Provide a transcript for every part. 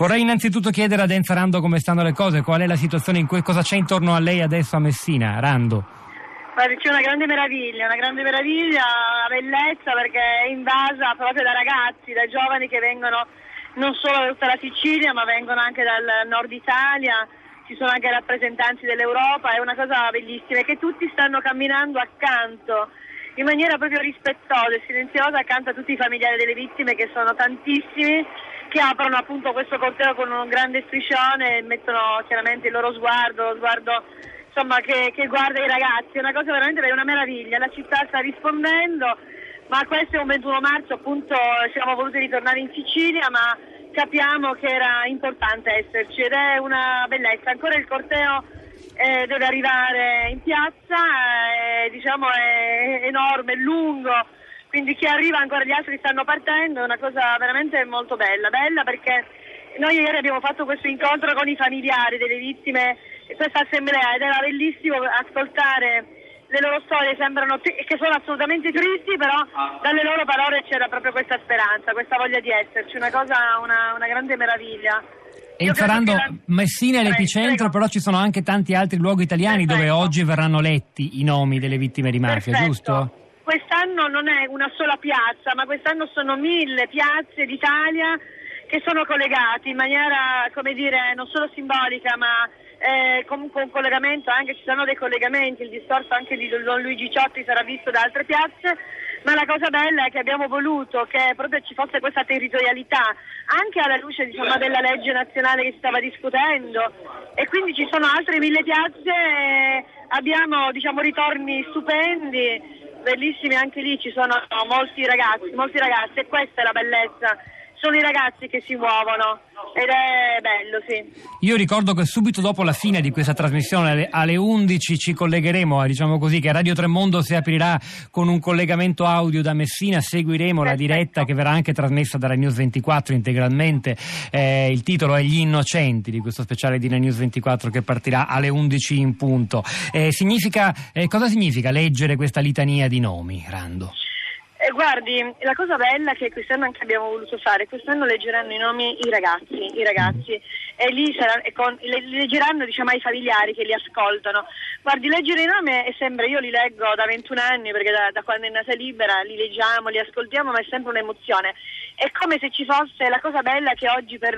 Vorrei innanzitutto chiedere ad Enza Rando come stanno le cose, qual è la situazione, in cui, cosa c'è intorno a lei adesso a Messina, Rando? C'è una grande meraviglia, una grande meraviglia, una bellezza perché è invasa proprio da ragazzi, da giovani che vengono non solo da tutta la Sicilia ma vengono anche dal nord Italia, ci sono anche rappresentanti dell'Europa, è una cosa bellissima e che tutti stanno camminando accanto in maniera proprio rispettosa e silenziosa accanto a tutti i familiari delle vittime che sono tantissimi che aprono appunto questo corteo con un grande striscione e mettono chiaramente il loro sguardo, lo sguardo insomma, che, che, guarda i ragazzi, è una cosa veramente una meraviglia, la città sta rispondendo, ma questo è un 21 marzo appunto siamo voluti ritornare in Sicilia ma capiamo che era importante esserci ed è una bellezza, ancora il corteo eh, deve arrivare in piazza, eh, diciamo è enorme, è lungo, quindi chi arriva ancora gli altri stanno partendo, è una cosa veramente molto bella, bella perché noi ieri abbiamo fatto questo incontro con i familiari delle vittime questa assemblea ed era bellissimo ascoltare le loro storie sembrano che sono assolutamente tristi, però dalle loro parole c'era proprio questa speranza, questa voglia di esserci, una cosa, una, una grande meraviglia. E Ferrando, la... Messina è l'epicentro, però ci sono anche tanti altri luoghi italiani Perfetto. dove oggi verranno letti i nomi delle vittime di mafia, Perfetto. giusto? quest'anno non è una sola piazza, ma quest'anno sono mille piazze d'Italia che sono collegate in maniera, come dire, non solo simbolica, ma eh, comunque un collegamento, anche ci sono dei collegamenti, il discorso anche di Don Luigi Ciotti sarà visto da altre piazze, ma la cosa bella è che abbiamo voluto che proprio ci fosse questa territorialità, anche alla luce diciamo, della legge nazionale che si stava discutendo. E quindi ci sono altre mille piazze, abbiamo diciamo, ritorni stupendi bellissimi anche lì ci sono molti ragazzi, molti ragazzi e questa è la bellezza sono i ragazzi che si muovono ed è bello, sì. Io ricordo che subito dopo la fine di questa trasmissione alle 11 ci collegheremo, diciamo così, che Radio Tremondo si aprirà con un collegamento audio da Messina, seguiremo Perfetto. la diretta che verrà anche trasmessa dalla News 24 integralmente. Eh, il titolo è Gli innocenti di questo speciale di News 24 che partirà alle 11 in punto. Eh, significa, eh, cosa significa leggere questa litania di nomi, Rando? Eh, guardi, la cosa bella che quest'anno anche abbiamo voluto fare, quest'anno leggeranno i nomi i ragazzi, i ragazzi e lì sarà, e con, le, leggeranno diciamo, ai familiari che li ascoltano. Guardi, leggere i nomi è sempre, io li leggo da 21 anni perché da, da quando è nata libera li leggiamo, li ascoltiamo, ma è sempre un'emozione è come se ci fosse la cosa bella che oggi per,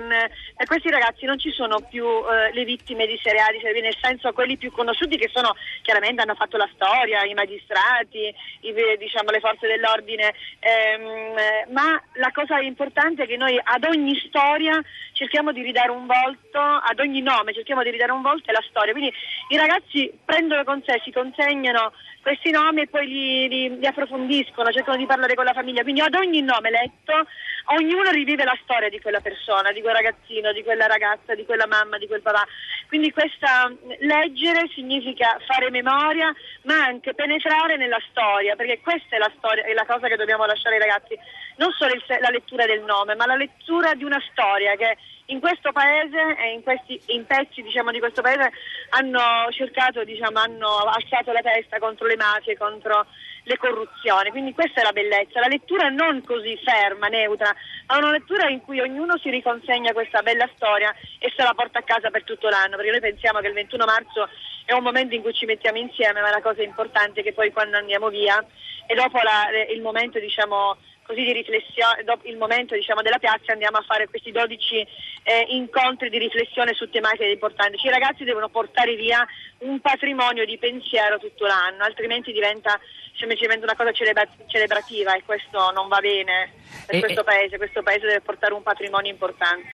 per questi ragazzi non ci sono più eh, le vittime di serie B, nel senso quelli più conosciuti che sono chiaramente hanno fatto la storia, i magistrati, i, diciamo, le forze dell'ordine, ehm, ma la cosa importante è che noi ad ogni storia cerchiamo di ridare un volto, ad ogni nome cerchiamo di ridare un volto e la storia. Quindi i ragazzi prendono con sé, si consegnano questi nomi e poi li, li, li, approfondiscono, cercano di parlare con la famiglia. Quindi ad ogni nome letto, ognuno rivive la storia di quella persona, di quel ragazzino, di quella ragazza, di quella mamma, di quel papà. Quindi questa leggere significa fare memoria, ma anche penetrare nella storia, perché questa è la storia, è la cosa che dobbiamo lasciare ai ragazzi, non solo il, la lettura del nome, ma la lettura di una storia che in questo paese e in questi in pezzi diciamo, di questo paese hanno cercato, diciamo, hanno alzato la testa contro le mafie, contro le corruzioni. Quindi questa è la bellezza, la lettura non così ferma, neutra, ma una lettura in cui ognuno si riconsegna questa bella storia e se la porta a casa per tutto l'anno, perché noi pensiamo che il 21 marzo è un momento in cui ci mettiamo insieme, ma la cosa importante è che poi quando andiamo via e dopo la, il momento diciamo così di riflessione, dopo il momento diciamo, della piazza andiamo a fare questi 12 eh, incontri di riflessione su tematiche importanti. I ragazzi devono portare via un patrimonio di pensiero tutto l'anno, altrimenti diventa semplicemente una cosa celebra- celebrativa e questo non va bene per e, questo paese, questo paese deve portare un patrimonio importante.